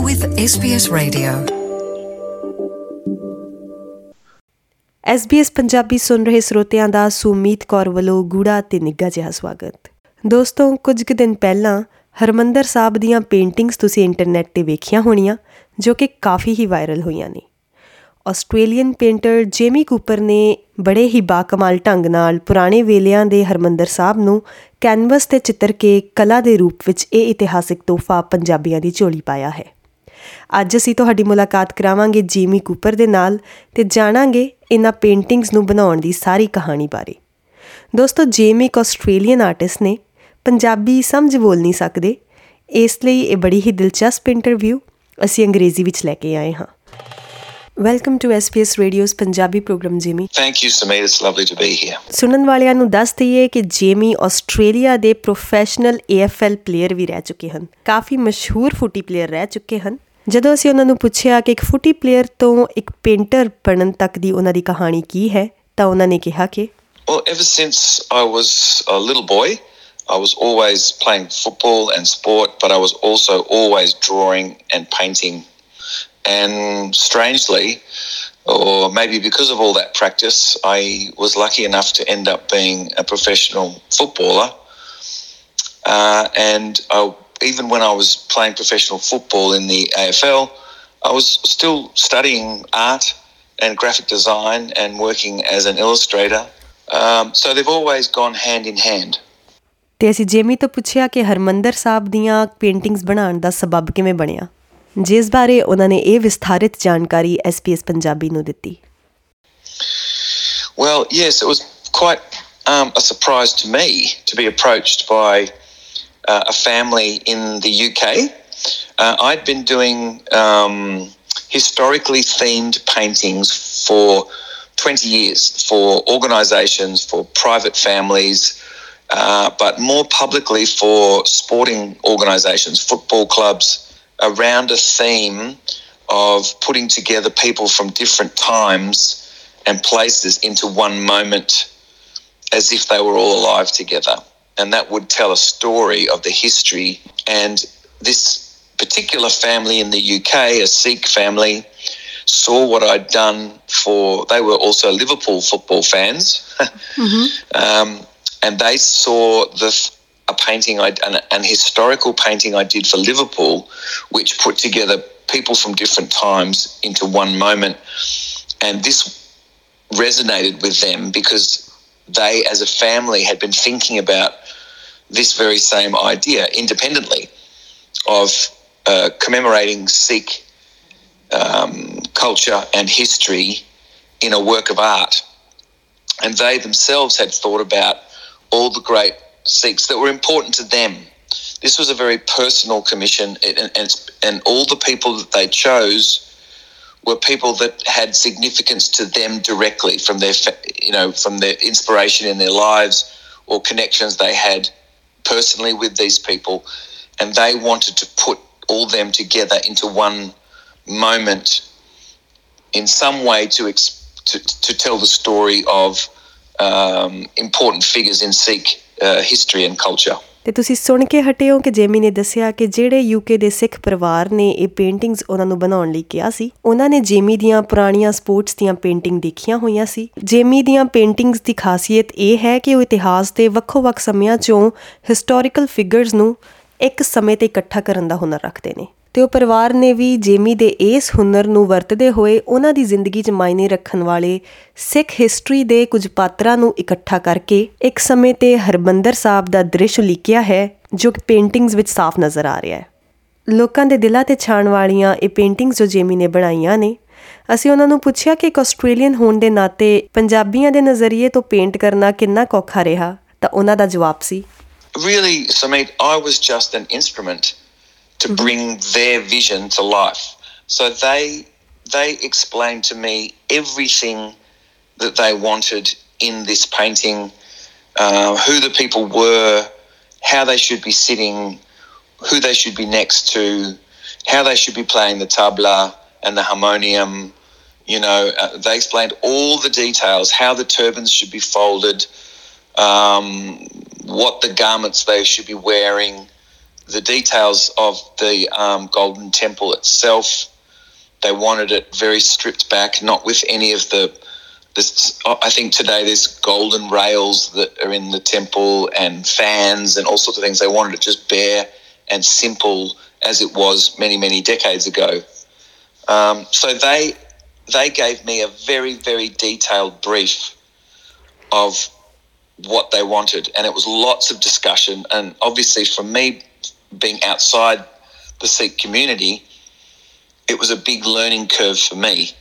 You're with SBS Radio. SBS Punjabi ਸੁਣ ਰਹੇ ਸਰੋਤਿਆਂ ਦਾ ਸੁਮੀਤ ਕੌਰ ਵੱਲੋਂ ਗੂੜਾ ਤੇ ਨਿੱਘਾ ਜਿਹਾ ਸਵਾਗਤ। ਦੋਸਤੋ, ਕੁਝ ਕੁ ਦਿਨ ਪਹਿਲਾਂ ਹਰਮੰਦਰ ਸਾਹਿਬ ਦੀਆਂ ਪੇਂਟਿੰਗਸ ਤੁਸੀਂ ਇੰਟਰਨੈਟ ਤੇ ਵੇਖੀਆਂ ਹੋਣੀਆਂ, ਜੋ ਕਿ ਕਾਫੀ ਹੀ ਵਾਇਰਲ ਹੋਈਆਂ ਨੇ। ਆਸਟ੍ਰੇਲੀਅਨ ਪੇਂਟਰ ਜੇਮੀ ਕੂਪਰ ਨੇ ਬੜੇ ਹੀ ਬਾਕਮਾਲ ਢੰਗ ਨਾਲ ਪੁਰਾਣੇ ਵੇਲਿਆਂ ਦੇ ਹਰਮੰਦਰ ਸਾਹਿਬ ਨੂੰ ਕੈਨਵਸ ਤੇ ਚਿੱਤਰ ਕੇ ਕਲਾ ਦੇ ਰੂਪ ਵਿੱਚ ਇਹ ਇਤਿਹਾਸਿਕ ਤੋਹਫਾ ਪੰਜਾਬੀਆਂ ਦੀ ਝੋਲੀ ਪਾਇਆ ਹੈ। ਅੱਜ ਅਸੀਂ ਤੁਹਾਡੀ ਮੁਲਾਕਾਤ ਕਰਾਵਾਂਗੇ ਜੀਮੀ ਕੂਪਰ ਦੇ ਨਾਲ ਤੇ ਜਾਣਾਂਗੇ ਇਹਨਾਂ ਪੇਂਟਿੰਗਸ ਨੂੰ ਬਣਾਉਣ ਦੀ ਸਾਰੀ ਕਹਾਣੀ ਬਾਰੇ। ਦੋਸਤੋ ਜੇਮੀ ਇੱਕ ਆਸਟ੍ਰੇਲੀਅਨ ਆਰਟਿਸਟ ਨੇ ਪੰਜਾਬੀ ਸਮਝ ਬੋਲ ਨਹੀਂ ਸਕਦੇ। ਇਸ ਲਈ ਇਹ ਬੜੀ ਹੀ ਦਿਲਚਸਪ ਇੰਟਰਵਿਊ ਅਸੀਂ ਅੰਗਰੇਜ਼ੀ ਵਿੱਚ ਲੈ ਕੇ ਆਏ ਹਾਂ। Welcome to SBS radio's Punjabi program Jamie. Thank you, Samir. It's lovely to be here. ਸੁਣਨ ਵਾਲਿਆਂ ਨੂੰ ਦੱਸ ਦਈਏ ਕਿ ਜੇਮੀ ਆਸਟ੍ਰੇਲੀਆ ਦੇ ਪ੍ਰੋਫੈਸ਼ਨਲ AFL ਪਲੇਅਰ ਵੀ ਰਹਿ ਚੁੱਕੇ ਹਨ। ਕਾਫੀ ਮਸ਼ਹੂਰ ਫੁੱਟੀ ਪਲੇਅਰ ਰਹਿ ਚੁੱਕੇ ਹਨ। ਜਦੋਂ ਅਸੀਂ ਉਹਨਾਂ ਨੂੰ ਪੁੱਛਿਆ ਕਿ ਇੱਕ ਫੁੱਟੀ ਪਲੇਅਰ ਤੋਂ ਇੱਕ ਪੇਂਟਰ ਬਣਨ ਤੱਕ ਦੀ ਉਹਨਾਂ ਦੀ ਕਹਾਣੀ ਕੀ ਹੈ ਤਾਂ ਉਹਨਾਂ ਨੇ ਕਿਹਾ ਕਿ Well, ever since I was a little boy, I was always playing football and sport, but I was also always drawing and painting. And strangely, or maybe because of all that practice, I was lucky enough to end up being a professional footballer. Uh, and I, even when I was playing professional football in the AFL, I was still studying art and graphic design and working as an illustrator. Um, so they've always gone hand in hand. ਤੇ ਅਸੀਂ Jamie ਤੋਂ ਪੁੱਛਿਆ ਕਿ ਹਰਮੰਦਰ ਸਾਹਿਬ ਦੀਆਂ paintings ਬਣਾਉਣ ਦਾ ਸਬਬ ਕਿਵੇਂ ਬਣਿਆ ਜਿਸ ਬਾਰੇ ਉਹਨਾਂ ਨੇ ਇਹ ਵਿਸਥਾਰਿਤ ਜਾਣਕਾਰੀ ਐਸਪੀਐਸ ਪੰਜਾਬੀ ਨੂੰ ਦਿੱਤੀ Well, yes, it was quite um, a surprise to me to be approached by uh, a family in the UK. Uh, I'd been doing um, historically themed paintings for 20 years for organisations, for private families, uh, but more publicly for sporting organisations, football clubs, around a theme of putting together people from different times and places into one moment as if they were all alive together. And that would tell a story of the history. And this particular family in the UK, a Sikh family, saw what I'd done for, they were also Liverpool football fans. um, and they saw the a painting, I, an, an historical painting I did for Liverpool, which put together people from different times into one moment. And this resonated with them because they, as a family, had been thinking about this very same idea independently of uh, commemorating Sikh um, culture and history in a work of art. And they themselves had thought about all the great Sikhs that were important to them. This was a very personal commission, and, and, and all the people that they chose were people that had significance to them directly from their, you know, from their inspiration in their lives or connections they had personally with these people, and they wanted to put all them together into one moment in some way to to, to tell the story of um, important figures in Sikh uh, history and culture. ਤੇ ਤੁਸੀਂ ਸੁਣ ਕੇ ਹਟੇ ਹੋ ਕਿ Jamie ਨੇ ਦੱਸਿਆ ਕਿ ਜਿਹੜੇ ਯੂਕੇ ਦੇ ਸਿੱਖ ਪਰਿਵਾਰ ਨੇ ਇਹ ਪੇਂਟਿੰਗਸ ਉਹਨਾਂ ਨੂੰ ਬਣਾਉਣ ਲਈ ਕਿਹਾ ਸੀ, ਉਹਨਾਂ ਨੇ ਜੇਮੀ ਦੀਆਂ ਪੁਰਾਣੀਆਂ ਸਪੋਰਟਸ ਦੀਆਂ ਪੇਂਟਿੰਗ ਦੇਖੀਆਂ ਹੋਈਆਂ ਸੀ। ਜੇਮੀ ਦੀਆਂ ਪੇਂਟਿੰਗਸ ਦੀ ਖਾਸੀਅਤ ਇਹ ਹੈ ਕਿ ਉਹ ਇਤਿਹਾਸ ਦੇ ਵੱਖੋ-ਵੱਖ ਸਮਿਆਂ 'ਚੋਂ ਹਿਸਟੋਰੀਕਲ ਫਿਗਰਸ ਨੂੰ ਇੱਕ ਸਮੇਂ ਤੇ ਇਕੱਠਾ ਕਰਨ ਦਾ ਹੁਨਰ ਰੱਖਦੇ ਨੇ। ਤੇ ਉਹ ਪਰਿਵਾਰ ਨੇ ਵੀ ਜੇਮੀ ਦੇ ਇਸ ਹੁਨਰ ਨੂੰ ਵਰਤਦੇ ਹੋਏ ਉਹਨਾਂ ਦੀ ਜ਼ਿੰਦਗੀ 'ਚ ਮਾਇਨੇ ਰੱਖਣ ਵਾਲੇ ਸਿੱਖ ਹਿਸਟਰੀ ਦੇ ਕੁਝ ਪਾਤਰਾਂ ਨੂੰ ਇਕੱਠਾ ਕਰਕੇ ਇੱਕ ਸਮੇਂ ਤੇ ਹਰਬੰਦਰ ਸਾਹਿਬ ਦਾ ਦ੍ਰਿਸ਼ ਲਿਖਿਆ ਹੈ ਜੋ ਕਿ ਪੇਂਟਿੰਗਸ ਵਿੱਚ ਸਾਫ਼ ਨਜ਼ਰ ਆ ਰਿਹਾ ਹੈ। ਲੋਕਾਂ ਦੇ ਦਿਲਾਂ ਤੇ ਛਾਣ ਵਾਲੀਆਂ ਇਹ ਪੇਂਟਿੰਗਸ ਜੋ ਜੇਮੀ ਨੇ ਬਣਾਈਆਂ ਨੇ ਅਸੀਂ ਉਹਨਾਂ ਨੂੰ ਪੁੱਛਿਆ ਕਿ ਇੱਕ ਆਸਟ੍ਰੇਲੀਅਨ ਹੋਣ ਦੇ ਨਾਤੇ ਪੰਜਾਬੀਆਂ ਦੇ ਨਜ਼ਰੀਏ ਤੋਂ ਪੇਂਟ ਕਰਨਾ ਕਿੰਨਾ ਔਖਾ ਰਿਹਾ ਤਾਂ ਉਹਨਾਂ ਦਾ ਜਵਾਬ ਸੀ Really, Samit, I was just an instrument to bring their vision to life. So they they explained to me everything that they wanted in this painting, uh, who the people were, how they should be sitting, who they should be next to, how they should be playing the tabla and the harmonium. You know, uh, they explained all the details, how the turbans should be folded, um, what the garments they should be wearing, the details of the um, Golden Temple itself. They wanted it very stripped back, not with any of the. This, I think today there's golden rails that are in the temple and fans and all sorts of things. They wanted it just bare and simple as it was many, many decades ago. Um, so they they gave me a very, very detailed brief of what they wanted, and it was lots of discussion. And obviously, for me, being outside the Sikh community, it was a big learning curve for me.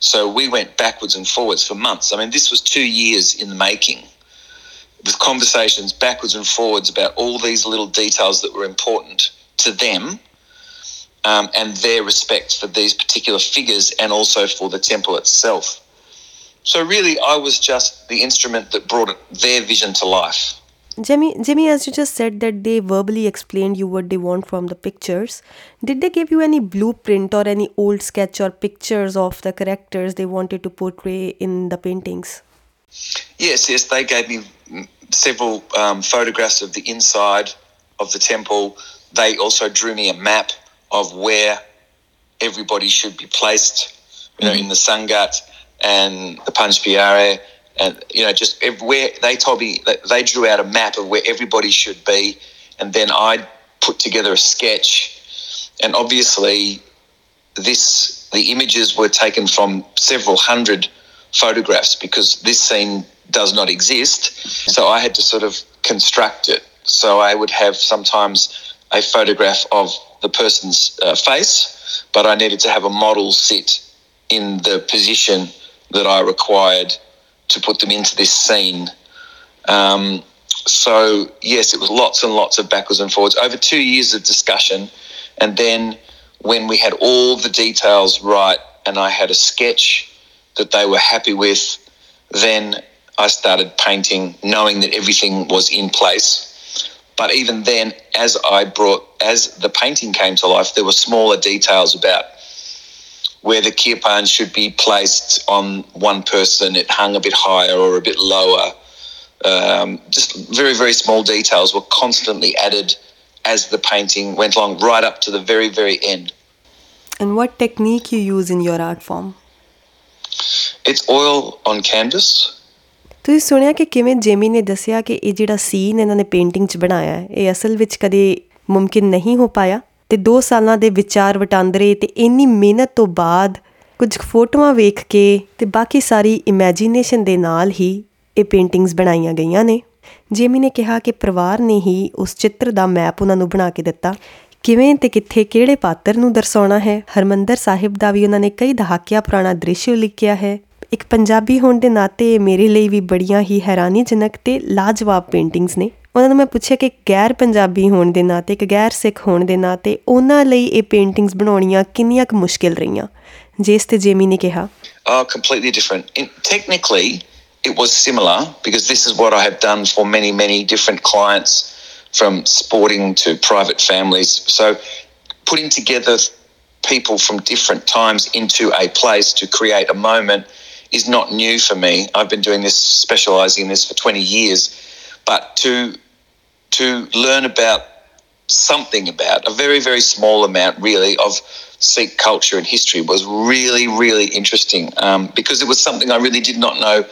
So we went backwards and forwards for months. I mean, this was two years in the making, with conversations backwards and forwards about all these little details that were important to them um, and their respect for these particular figures and also for the temple itself. So really, I was just the instrument that brought their vision to life. Jimmy, Jimmy, as you just said that they verbally explained you what they want from the pictures, did they give you any blueprint or any old sketch or pictures of the characters they wanted to portray in the paintings? Yes, yes, they gave me several um, photographs of the inside of the temple. They also drew me a map of where everybody should be placed, you know, in the Sangat and the Panch Piare, and you know, just where they told me they drew out a map of where everybody should be, and then I put together a sketch, and obviously, this the images were taken from several hundred photographs because this scene does not exist, so I had to sort of construct it. So I would have sometimes a photograph of the person's uh, face, but I needed to have a model sit in the position that I required to put them into this scene. Um, so, yes, it was lots and lots of backwards and forwards over two years of discussion. And then when we had all the details right and I had a sketch that they were happy with, then I started painting knowing that everything was in place. But even then, as I brought, as the painting came to life, there were smaller details about where the kirpan should be placed on one person. It hung a bit higher or a bit lower. Um, just very, very small details were constantly added as the painting went along, right up to the very, very end. And what technique you use in your art form? It's oil on canvas. ਤੁਸੀਂ ਸੁਣਿਆ ਕਿ ਕਿਵੇਂ Jamie ਨੇ ਦੱਸਿਆ ਕਿ ਇਹ ਜਿਹੜਾ scene ਇਹਨਾਂ ਨੇ ਪੇਂਟਿੰਗ 'ਚ ਬਣਾਇਆ ਹੈ ਇਹ ਅਸਲ ਵਿੱਚ ਕਦੇ ਮੁਮਕਿਨ ਨਹੀਂ ਹੋ ਪਾਇਆ ਤੇ 2 ਸਾਲਾਂ ਦੇ ਵਿਚਾਰ ਵਟਾਂਦਰੇ ਤੇ ਇੰਨੀ ਮਿਹਨਤ ਤੋਂ ਬਾਅਦ ਕੁਝ ਫੋਟੋਆਂ ਵੇਖ ਕੇ ਤੇ ਬਾਕੀ ਸਾਰੀ ਇਮੇਜਿਨੇਸ਼ਨ ਦੇ ਨਾਲ ਹੀ ਇਹ ਪੇਂਟਿੰਗਸ ਬਣਾਈਆਂ ਗਈਆਂ ਨੇ। ਜੇਮੀ ਨੇ ਕਿਹਾ ਕਿ ਪਰਿਵਾਰ ਨੇ ਹੀ ਉਸ ਚਿੱਤਰ ਦਾ ਮੈਪ ਉਹਨਾਂ ਨੂੰ ਬਣਾ ਕੇ ਦਿੱਤਾ। ਕਿਵੇਂ ਤੇ ਕਿੱਥੇ ਕਿਹੜੇ ਪਾਤਰ ਨੂੰ ਦਰਸਾਉਣਾ ਹੈ? ਹਰਮੰਦਰ ਸਾਹਿਬ ਦਾ ਵੀ ਉਹਨਾਂ ਨੇ ਕਈ ਦਹਾਕਿਆਂ ਪੁਰਾਣਾ ਦ੍ਰਿਸ਼ ਲਿਖਿਆ ਹੈ। ਇੱਕ ਪੰਜਾਬੀ ਹੋਣ ਦੇ ਨਾਤੇ ਮੇਰੇ ਲਈ ਵੀ ਬੜੀਆਂ ਹੀ ਹੈਰਾਨੀਜਨਕ ਤੇ ਲਾਜਵਾਬ ਪੇਂਟਿੰਗਸ ਨੇ। ਉਹਨਾਂ ਨੂੰ ਮੈਂ ਪੁੱਛਿਆ ਕਿ ਗੈਰ ਪੰਜਾਬੀ ਹੋਣ ਦੇ ਨਾਤੇ ਇੱਕ ਗੈਰ ਸਿੱਖ ਹੋਣ ਦੇ ਨਾਤੇ ਉਹਨਾਂ ਲਈ ਇਹ ਪੇਂਟਿੰਗਸ ਬਣਾਉਣੀਆਂ ਕਿੰਨੀਆਂ ਕੁ ਮੁਸ਼ਕਿਲ ਰਹੀਆਂ ਜਿਸ ਤੇ ਜੇਮੀ ਨੇ ਕਿਹਾ Oh, completely different. In, technically, it was similar because this is what I have done for many, many different clients from sporting to private families. So, putting together people from different times into a place to create a moment is not new for me. I've been doing this, specializing in this for 20 years. But to to learn about something about a very, very small amount, really, of Sikh culture and history was really, really interesting um, because it was something I really did not know.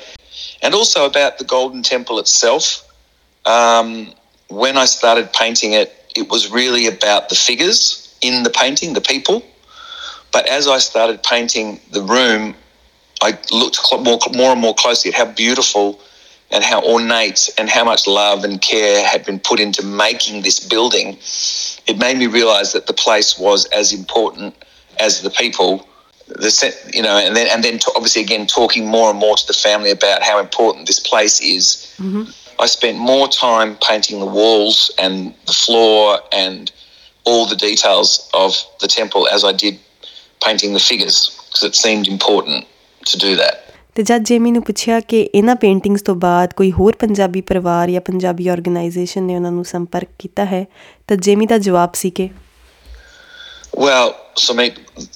And also about the Golden Temple itself. Um, when I started painting it, it was really about the figures in the painting, the people. But as I started painting the room, I looked more, more and more closely at how beautiful and how ornate and how much love and care had been put into making this building. It made me realize that the place was as important as the people. The set, you know, and then and then obviously again talking more and more to the family about how important this place is. Mm-hmm. I spent more time painting the walls and the floor and all the details of the temple as I did painting the figures because it seemed important to do that. ਤੇ ਜਦ Jamie ਨੂੰ ਪੁੱਛਿਆ ਕਿ ਇਹਨਾਂ paintings ਤੋਂ ਬਾਅਦ ਕੋਈ ਹੋਰ ਪੰਜਾਬੀ ਪਰਿਵਾਰ ਜਾਂ ਪੰਜਾਬੀ ਆਰਗੇਨਾਈਜੇਸ਼ਨ ਨੇ ਉਹਨਾਂ ਨੂੰ ਸੰਪਰਕ ਕੀਤਾ ਹੈ ਤਾਂ ਜੇਮੀ ਦਾ ਜਵਾਬ ਸੀ ਕਿ Well, so I,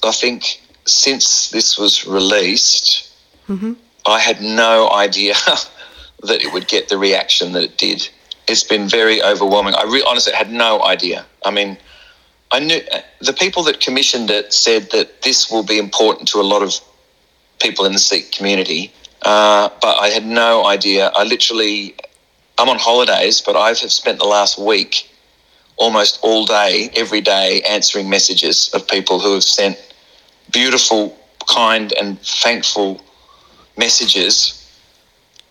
I think since this was released, I had no idea that it would get the reaction that it did. it's been very overwhelming. I re- honestly had no idea. I mean, I knew the people that commissioned it said that this will be important to a lot of people in the Sikh community, uh, but I had no idea. I literally, I'm on holidays, but I have spent the last week almost all day, every day, answering messages of people who have sent beautiful, kind, and thankful messages.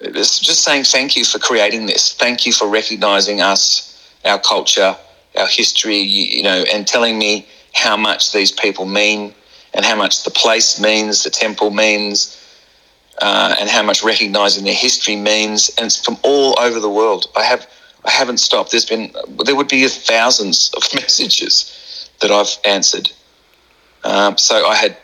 It's just saying thank you for creating this. Thank you for recognizing us, our culture, our history, you know, and telling me how much these people mean and how much the place means, the temple means, uh, and how much recognizing their history means. And it's from all over the world. I have I haven't stopped. There's been there would be thousands of messages that I've answered. Um, so I had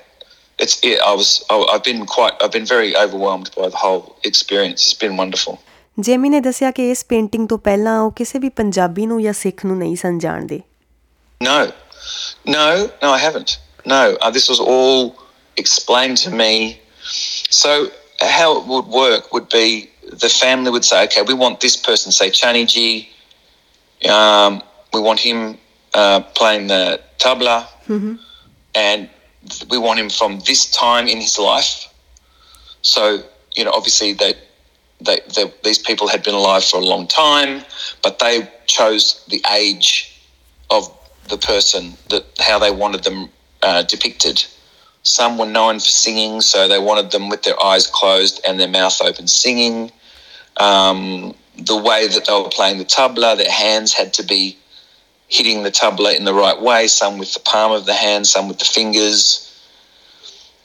it's it, I was I, I've been quite I've been very overwhelmed by the whole experience. It's been wonderful. Jamie ਨੇ ਦੱਸਿਆ ਕਿ ਇਸ painting ਤੋਂ ਪਹਿਲਾਂ ਉਹ ਕਿਸੇ ਵੀ ਪੰਜਾਬੀ ਨੂੰ ਜਾਂ ਸਿੱਖ ਨੂੰ ਨਹੀਂ ਸਨ ਜਾਣਦੇ No, no, no, I haven't. No, uh, this was all explained to me. So how it would work would be the family would say, okay, we want this person, say Chaniji, um, we want him uh, playing the tabla, and we want him from this time in his life. So, you know, obviously they, they, they, these people had been alive for a long time, but they chose the age of the person, that how they wanted them uh, depicted. Some were known for singing, so they wanted them with their eyes closed and their mouth open singing. Um, the way that they were playing the tabla, their hands had to be hitting the tabla in the right way, some with the palm of the hand, some with the fingers.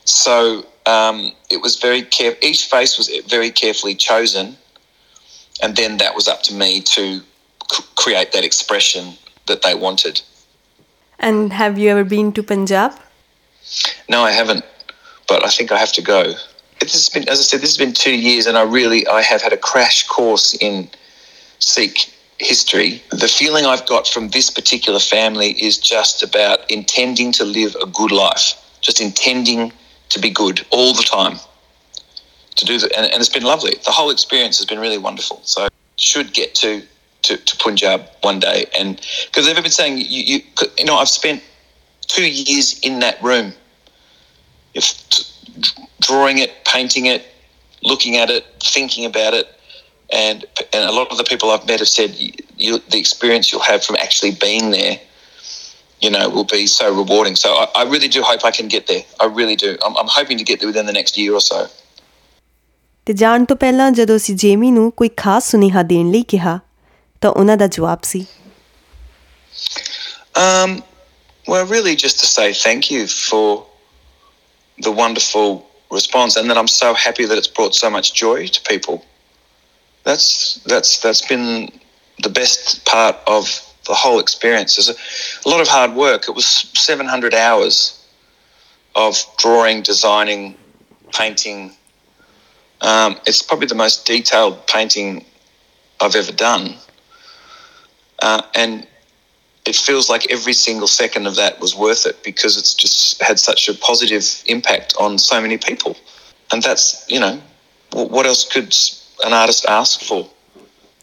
So um, it was very care. Each face was very carefully chosen, and then that was up to me to c- create that expression that they wanted. And have you ever been to Punjab? No, I haven't, but I think I have to go. This has been, as I said, this has been two years, and I really I have had a crash course in Sikh history. The feeling I've got from this particular family is just about intending to live a good life, just intending to be good all the time. To do that, and, and it's been lovely. The whole experience has been really wonderful. So should get to to, to Punjab one day, and because they've been saying you, you you know I've spent two years in that room, if drawing it, painting it, looking at it, thinking about it, and and a lot of the people I've met have said you, you, the experience you'll have from actually being there, you know, will be so rewarding. So I, I really do hope I can get there. I really do. I'm, I'm hoping to get there within the next year or so. ਤੇ ਜਾਣ ਤੋਂ ਪਹਿਲਾਂ ਜਦੋਂ ਅਸੀਂ Jamie ਨੂੰ ਕੋਈ ਖਾਸ ਸੁਨੇਹਾ ਦੇਣ ਲਈ ਕਿਹਾ ਤਾਂ ਉਹਨਾਂ ਦਾ ਜਵਾਬ ਸੀ Um, well, really, just to say thank you for the wonderful response, and that I'm so happy that it's brought so much joy to people. That's that's that's been the best part of the whole experience. There's a, a lot of hard work. It was 700 hours of drawing, designing, painting. Um, it's probably the most detailed painting I've ever done, uh, and it feels like every single second of that was worth it because it's just had such a positive impact on so many people. And that's, you know, what else could an artist ask for?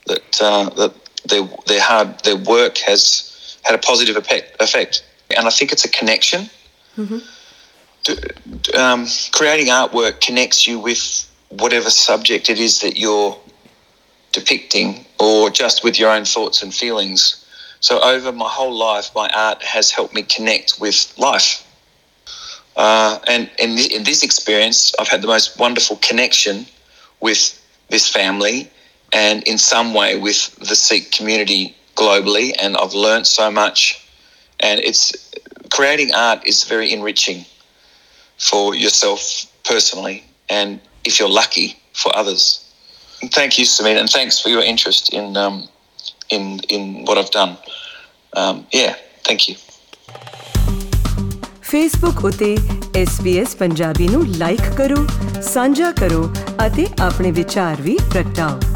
That, uh, that their, their hard, their work has had a positive effect. And I think it's a connection. D- um, creating artwork connects you with whatever subject it is that you're depicting or just with your own thoughts and feelings. So over my whole life, my art has helped me connect with life. Uh, and in, thi- in this experience, I've had the most wonderful connection with this family and in some way with the Sikh community globally. And I've learnt so much. And it's creating art is very enriching for yourself personally, and if you're lucky, for others. And thank you, Samina, and thanks for your interest in um, in in what I've done. Um, yeah, thank you. Facebook ਉਤੇ SBS Punjabi ਨੂੰ like ਕਰੋ ਸਾਂਝਾ ਕਰੋ ਅਤੇ ਆਪਣੇ ਵਿਚਾਰ ਵੀ ਪ੍ਰਗਟਾਓ